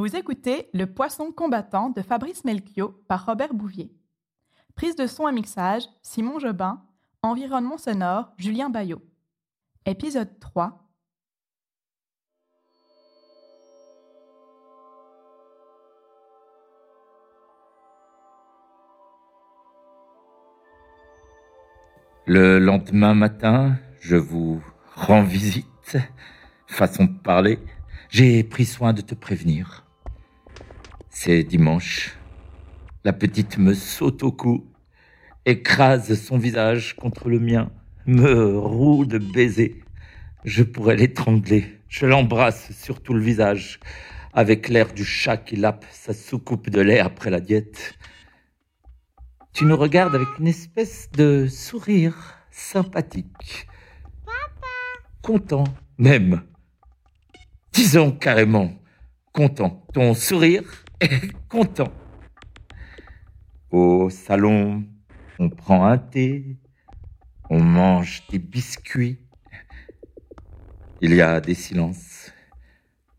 Vous écoutez Le Poisson combattant de Fabrice Melchior par Robert Bouvier. Prise de son et mixage, Simon Jobin. Environnement sonore, Julien Bayot. Épisode 3. Le lendemain matin, je vous rends visite. Façon de parler. J'ai pris soin de te prévenir. C'est dimanche. La petite me saute au cou, écrase son visage contre le mien, me roule de baisers. Je pourrais l'étrangler. Je l'embrasse sur tout le visage, avec l'air du chat qui lappe sa soucoupe de lait après la diète. Tu nous regardes avec une espèce de sourire sympathique. Content, même. Disons carrément content. Ton sourire content. Au salon, on prend un thé, on mange des biscuits. Il y a des silences,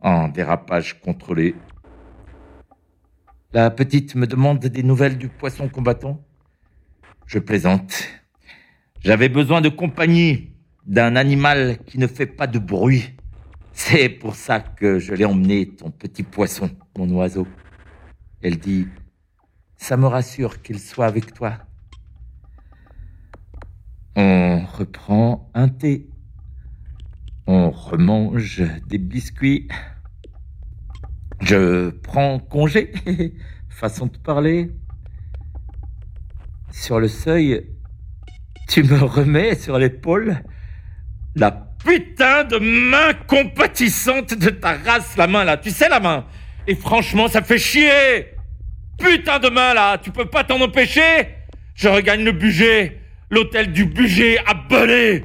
un dérapage contrôlé. La petite me demande des nouvelles du poisson combattant. Je plaisante. J'avais besoin de compagnie, d'un animal qui ne fait pas de bruit. C'est pour ça que je l'ai emmené, ton petit poisson, mon oiseau. Elle dit, ça me rassure qu'il soit avec toi. On reprend un thé. On remange des biscuits. Je prends congé, façon de parler. Sur le seuil, tu me remets sur l'épaule la putain de main compatissante de ta race, la main là, tu sais la main. Et franchement, ça fait chier. Putain de main là, tu peux pas t'en empêcher Je regagne le budget, l'hôtel du budget abonné.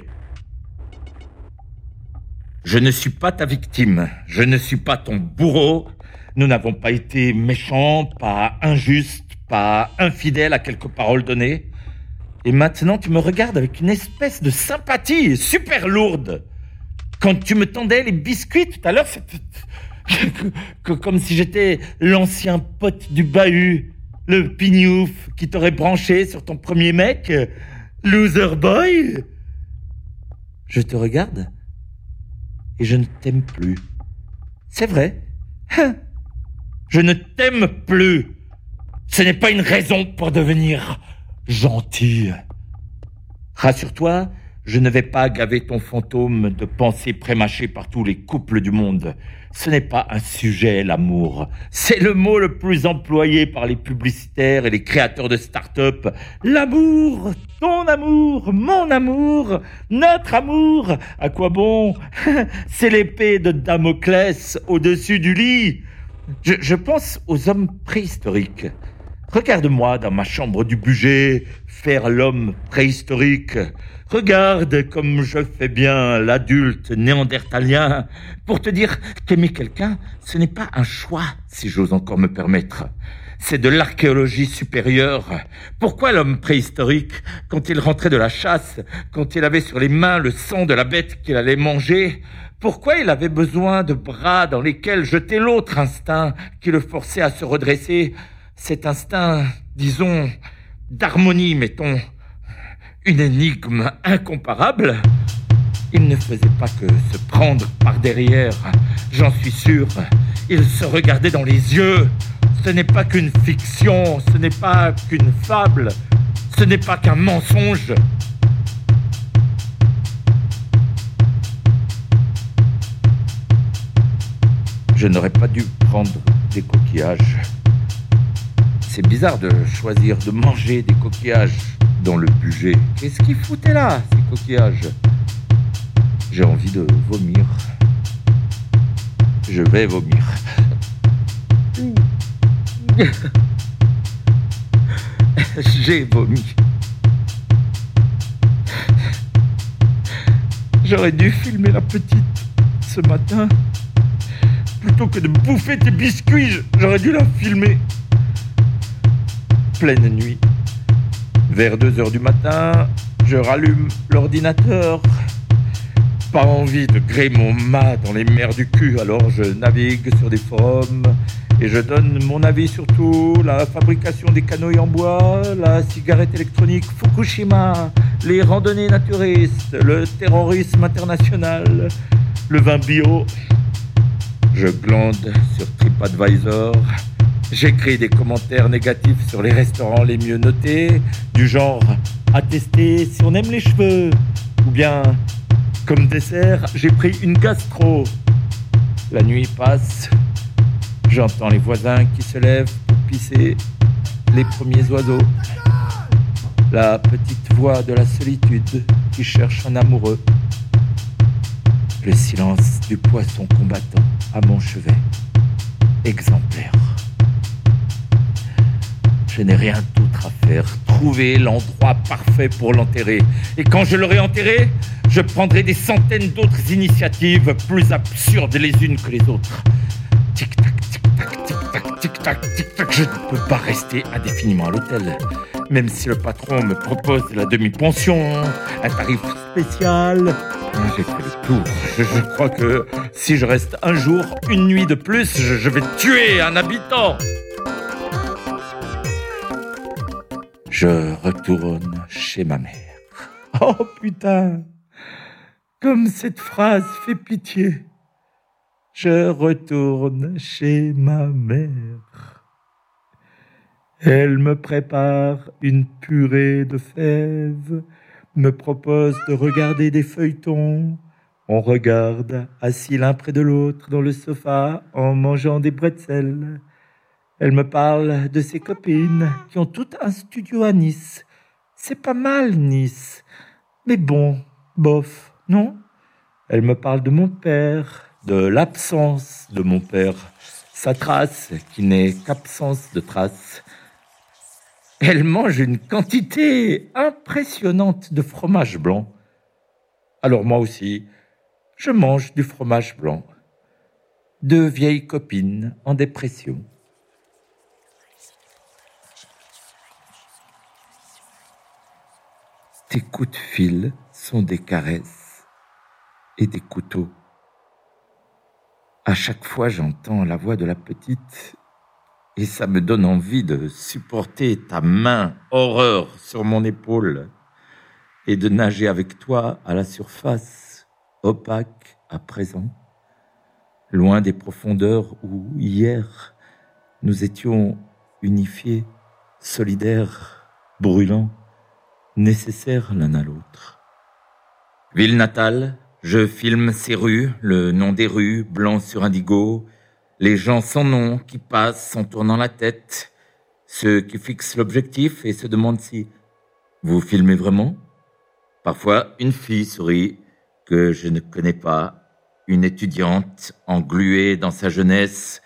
Je ne suis pas ta victime, je ne suis pas ton bourreau. Nous n'avons pas été méchants, pas injustes, pas infidèles à quelques paroles données. Et maintenant, tu me regardes avec une espèce de sympathie super lourde. Quand tu me tendais les biscuits tout à l'heure, c'était comme si j'étais l'ancien pote du bahut, le pignouf qui t'aurait branché sur ton premier mec, loser boy. Je te regarde et je ne t'aime plus. C'est vrai. Hein? Je ne t'aime plus. Ce n'est pas une raison pour devenir gentil. Rassure-toi, je ne vais pas gaver ton fantôme de pensées prémâchées par tous les couples du monde. Ce n'est pas un sujet, l'amour. C'est le mot le plus employé par les publicitaires et les créateurs de start-up. L'amour, ton amour, mon amour, notre amour. À quoi bon? C'est l'épée de Damoclès au-dessus du lit. Je, je pense aux hommes préhistoriques. Regarde-moi dans ma chambre du budget faire l'homme préhistorique. Regarde comme je fais bien l'adulte néandertalien pour te dire qu'aimer quelqu'un, ce n'est pas un choix, si j'ose encore me permettre. C'est de l'archéologie supérieure. Pourquoi l'homme préhistorique, quand il rentrait de la chasse, quand il avait sur les mains le sang de la bête qu'il allait manger, pourquoi il avait besoin de bras dans lesquels jeter l'autre instinct qui le forçait à se redresser cet instinct, disons, d'harmonie, mettons, une énigme incomparable, il ne faisait pas que se prendre par derrière, j'en suis sûr. Il se regardait dans les yeux. Ce n'est pas qu'une fiction, ce n'est pas qu'une fable, ce n'est pas qu'un mensonge. Je n'aurais pas dû prendre des coquillages. C'est bizarre de choisir de manger des coquillages dans le budget. Qu'est-ce qu'il foutait là, ces coquillages? J'ai envie de vomir. Je vais vomir. J'ai vomi. J'aurais dû filmer la petite ce matin. Plutôt que de bouffer tes biscuits, j'aurais dû la filmer pleine nuit. Vers 2 heures du matin, je rallume l'ordinateur. pas envie de gréer mon mât dans les mers du cul, alors je navigue sur des forums et je donne mon avis sur tout, la fabrication des canoës en bois, la cigarette électronique Fukushima, les randonnées naturistes, le terrorisme international, le vin bio. Je glande sur TripAdvisor. J'écris des commentaires négatifs sur les restaurants les mieux notés, du genre à tester si on aime les cheveux, ou bien comme dessert, j'ai pris une gastro. La nuit passe, J'entends les voisins qui se lèvent pour pisser, les premiers oiseaux, la petite voix de la solitude qui cherche un amoureux, le silence du poisson combattant à mon chevet, exemplaire. Je n'ai rien d'autre à faire, trouver l'endroit parfait pour l'enterrer. Et quand je l'aurai enterré, je prendrai des centaines d'autres initiatives plus absurdes les unes que les autres. Tic-tac, tic-tac, tic-tac, je ne peux pas rester indéfiniment à l'hôtel. Même si le patron me propose la demi-pension, un tarif spécial. J'ai fait le tour. Je, crois que si je reste un jour, une nuit de plus, je vais tuer un habitant. Je retourne chez ma mère. Oh putain Comme cette phrase fait pitié je retourne chez ma mère. Elle me prépare une purée de fèves, me propose de regarder des feuilletons. On regarde assis l'un près de l'autre dans le sofa en mangeant des bretzels. Elle me parle de ses copines qui ont tout un studio à Nice. C'est pas mal Nice, mais bon, bof, non? Elle me parle de mon père, de l'absence de mon père, sa trace qui n'est qu'absence de trace. Elle mange une quantité impressionnante de fromage blanc. Alors moi aussi, je mange du fromage blanc. Deux vieilles copines en dépression. Tes coups de fil sont des caresses et des couteaux. À chaque fois, j'entends la voix de la petite et ça me donne envie de supporter ta main horreur sur mon épaule et de nager avec toi à la surface, opaque à présent, loin des profondeurs où hier nous étions unifiés, solidaires, brûlants, nécessaires l'un à l'autre. Ville natale, je filme ces rues, le nom des rues, blanc sur indigo, les gens sans nom qui passent en tournant la tête, ceux qui fixent l'objectif et se demandent si vous filmez vraiment. Parfois, une fille sourit que je ne connais pas, une étudiante engluée dans sa jeunesse,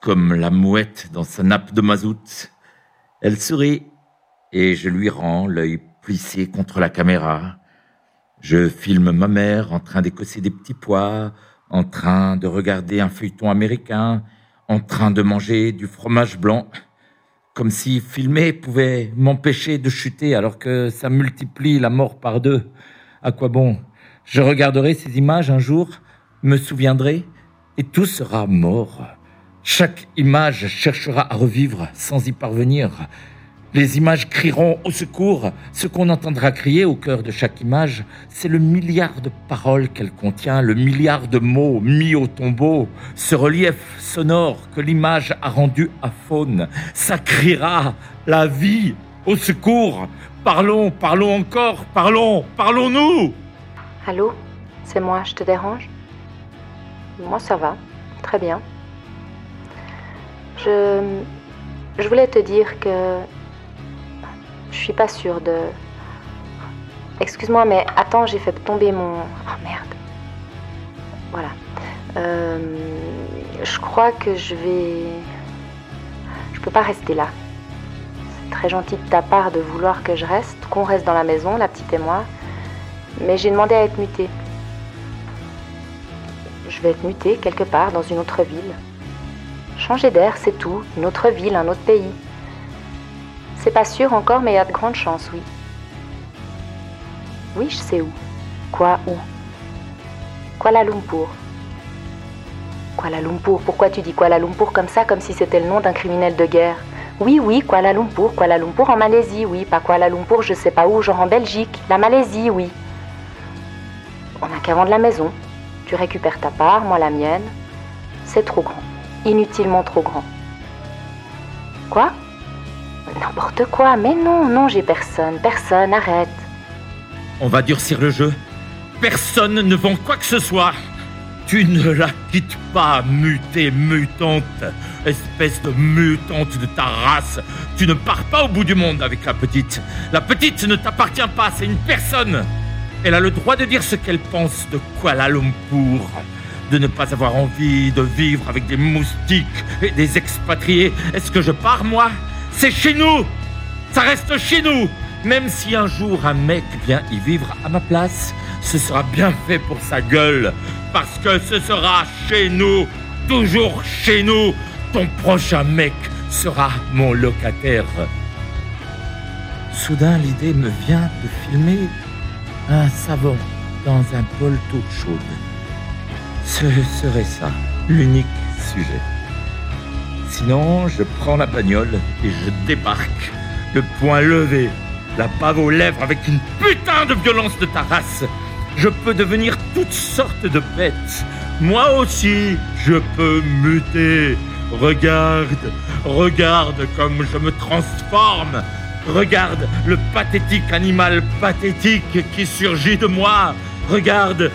comme la mouette dans sa nappe de mazout. Elle sourit et je lui rends l'œil plissé contre la caméra. Je filme ma mère en train d'écosser des petits pois, en train de regarder un feuilleton américain, en train de manger du fromage blanc, comme si filmer pouvait m'empêcher de chuter alors que ça multiplie la mort par deux. À quoi bon? Je regarderai ces images un jour, me souviendrai, et tout sera mort. Chaque image cherchera à revivre sans y parvenir. Les images crieront au secours. Ce qu'on entendra crier au cœur de chaque image, c'est le milliard de paroles qu'elle contient, le milliard de mots mis au tombeau, ce relief sonore que l'image a rendu à faune. Ça criera la vie au secours. Parlons, parlons encore, parlons, parlons-nous. Allô, c'est moi, je te dérange? Moi, ça va, très bien. Je, je voulais te dire que je suis pas sûre de. Excuse-moi, mais attends, j'ai fait tomber mon. Oh merde. Voilà. Euh, je crois que je vais. Je peux pas rester là. C'est très gentil de ta part de vouloir que je reste, qu'on reste dans la maison, la petite et moi. Mais j'ai demandé à être mutée. Je vais être mutée quelque part dans une autre ville. Changer d'air, c'est tout. Une autre ville, un autre pays. C'est pas sûr encore, mais il y a de grandes chances, oui. Oui, je sais où. Quoi, où? Kuala Lumpur. Kuala Lumpur, pourquoi tu dis Kuala Lumpur comme ça, comme si c'était le nom d'un criminel de guerre? Oui, oui, Kuala Lumpur, Kuala Lumpur en Malaisie, oui, pas Kuala Lumpur, je sais pas où, genre en Belgique, la Malaisie, oui. On n'a qu'à vendre la maison. Tu récupères ta part, moi la mienne. C'est trop grand, inutilement trop grand. Quoi? N'importe quoi, mais non, non, j'ai personne, personne, arrête. On va durcir le jeu. Personne ne vend quoi que ce soit. Tu ne la quittes pas, mutée, mutante, espèce de mutante de ta race. Tu ne pars pas au bout du monde avec la petite. La petite ne t'appartient pas, c'est une personne. Elle a le droit de dire ce qu'elle pense de Kuala Lumpur, de ne pas avoir envie de vivre avec des moustiques et des expatriés. Est-ce que je pars, moi? C'est chez nous Ça reste chez nous Même si un jour un mec vient y vivre à ma place, ce sera bien fait pour sa gueule, parce que ce sera chez nous, toujours chez nous. Ton prochain mec sera mon locataire. Soudain, l'idée me vient de filmer un savon dans un bol d'eau chaude. Ce serait ça, l'unique sujet. Sinon, je prends la bagnole et je débarque, le poing levé, la bave aux lèvres avec une putain de violence de ta race. Je peux devenir toutes sortes de bêtes. Moi aussi, je peux muter. Regarde, regarde comme je me transforme. Regarde le pathétique animal pathétique qui surgit de moi. Regarde,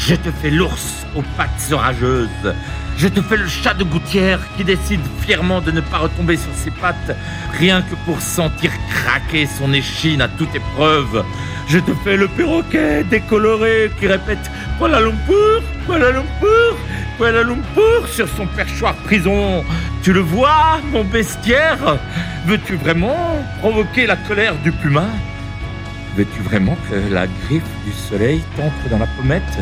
je te fais l'ours aux pattes orageuses. Je te fais le chat de gouttière qui décide fièrement de ne pas retomber sur ses pattes, rien que pour sentir craquer son échine à toute épreuve. Je te fais le perroquet décoloré qui répète Kuala Lumpur, Kuala Lumpur, Kuala Lumpur sur son perchoir prison. Tu le vois, mon bestiaire? Veux-tu vraiment provoquer la colère du puma? Veux-tu vraiment que la griffe du soleil t'entre dans la pommette?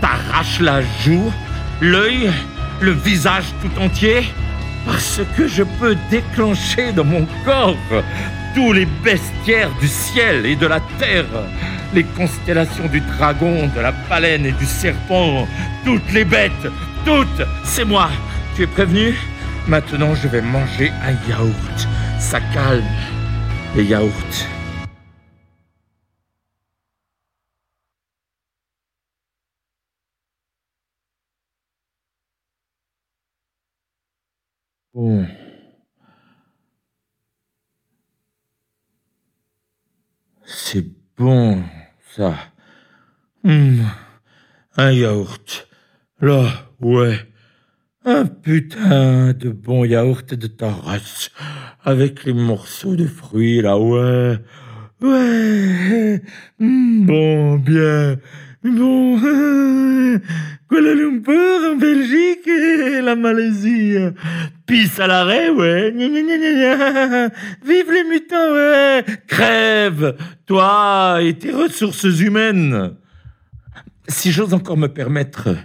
T'arrache la joue, l'œil, le visage tout entier Parce que je peux déclencher dans mon corps tous les bestiaires du ciel et de la terre, les constellations du dragon, de la baleine et du serpent, toutes les bêtes, toutes, c'est moi. Tu es prévenu? Maintenant, je vais manger un yaourt. Ça calme, les yaourts. C'est bon, ça. Hum, un yaourt. Là, ouais. Un putain de bon yaourt de ta race. Avec les morceaux de fruits, là, ouais. Ouais. Hum, bon, bien. Bon. Kuala Lumpur en Belgique et la Malaisie. Pisse à l'arrêt, ouais. Gna, gna, gna. Vive les mutants, ouais. Crève, toi et tes ressources humaines. Si j'ose encore me permettre,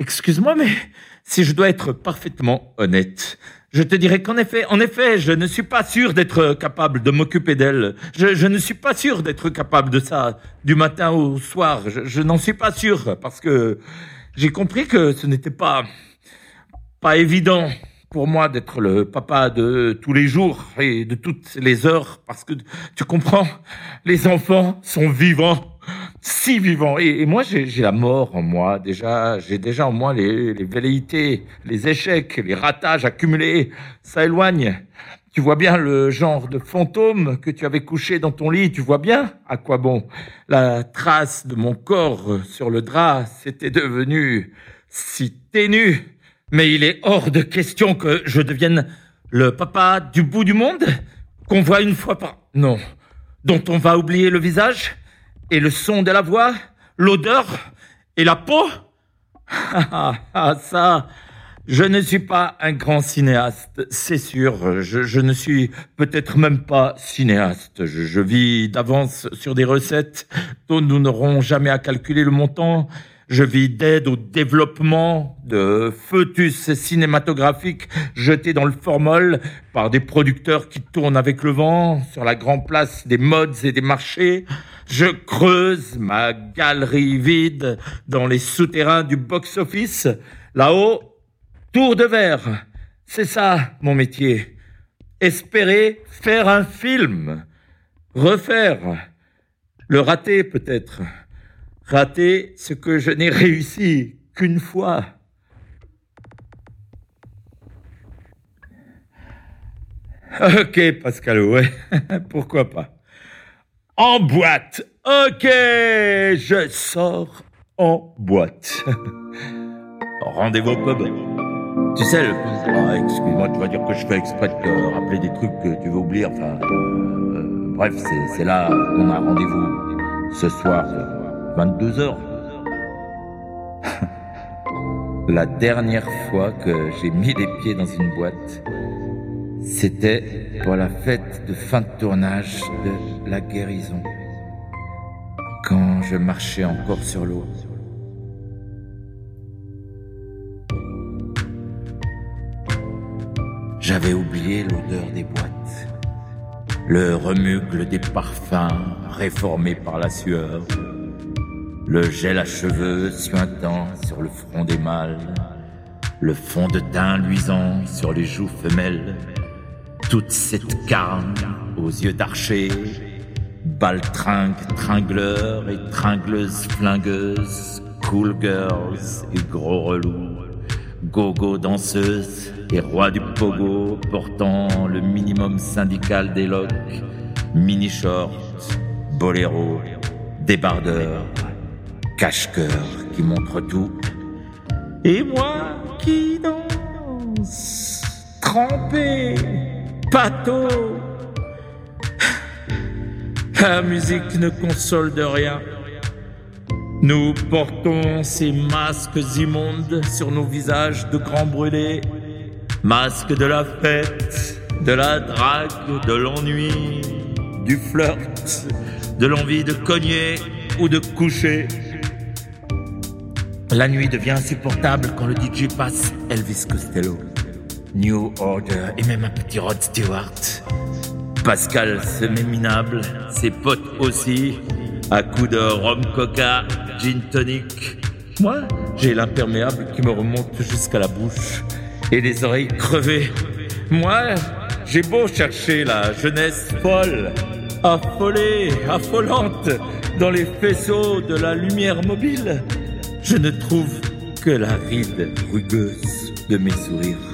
excuse-moi, mais si je dois être parfaitement honnête, je te dirais qu'en effet, en effet, je ne suis pas sûr d'être capable de m'occuper d'elle. Je, ne suis pas sûr d'être capable de ça du matin au soir. Je, je n'en suis pas sûr parce que j'ai compris que ce n'était pas pas évident pour moi d'être le papa de tous les jours et de toutes les heures parce que tu comprends, les enfants sont vivants, si vivants. Et, et moi, j'ai la mort en moi déjà. J'ai déjà en moi les, les velléités, les échecs, les ratages accumulés. Ça éloigne. Tu vois bien le genre de fantôme que tu avais couché dans ton lit. Tu vois bien à quoi bon la trace de mon corps sur le drap s'était devenue si ténue. Mais il est hors de question que je devienne le papa du bout du monde qu'on voit une fois par... Non. Dont on va oublier le visage et le son de la voix, l'odeur et la peau Ah, ah, ça, je ne suis pas un grand cinéaste, c'est sûr. Je, ne suis peut-être même pas cinéaste. Je vis d'avance sur des recettes dont nous n'aurons jamais à calculer le montant. Je vis d'aide au développement de foetus cinématographiques jetés dans le formol par des producteurs qui tournent avec le vent sur la grande place des modes et des marchés. Je creuse ma galerie vide dans les souterrains du box-office. Là-haut, tour de verre. C'est ça mon métier. Espérer faire un film. Refaire. Le rater peut-être rater ce que je n'ai réussi qu'une fois. Ok, Pascal, ouais, pourquoi pas. En boîte, ok, je sors en boîte. Rendez-vous au pub. Tu sais, ah, excuse-moi, tu vas dire que je fais exprès de te rappeler des trucs que tu veux oublier. Enfin, euh, bref, c'est là qu'on a rendez-vous ce soir. 22 heures. La dernière fois que j'ai mis les pieds dans une boîte, c'était pour la fête de fin de tournage de La Guérison, quand je marchais encore sur l'eau. J'avais oublié l'odeur des boîtes, le remugle des parfums réformés par la sueur, le gel à cheveux suintant sur le front des mâles, le fond de teint luisant sur les joues femelles, toute cette carne aux yeux d'archer, baltringue, tringleur et tringleuse flingueuse, cool girls et gros relous, gogo danseuse et roi du pogo portant le minimum syndical des locks, mini shorts, boléro, débardeur, cache-cœur qui montre tout. Et moi qui danse, trempé, pâteau. La musique ne console de rien. Nous portons ces masques immondes sur nos visages de grands brûlés, masques de la fête, de la drague, de l'ennui, du flirt, de l'envie de cogner ou de coucher. La nuit devient insupportable quand le DJ passe Elvis Costello, New Order et même un petit Rod Stewart. Pascal se minable, ses potes aussi, à coups de rhum coca, gin tonic. Moi, j'ai l'imperméable qui me remonte jusqu'à la bouche et les oreilles crevées. Moi, j'ai beau chercher la jeunesse folle, affolée, affolante, dans les faisceaux de la lumière mobile je ne trouve que la ride rugueuse de mes sourires.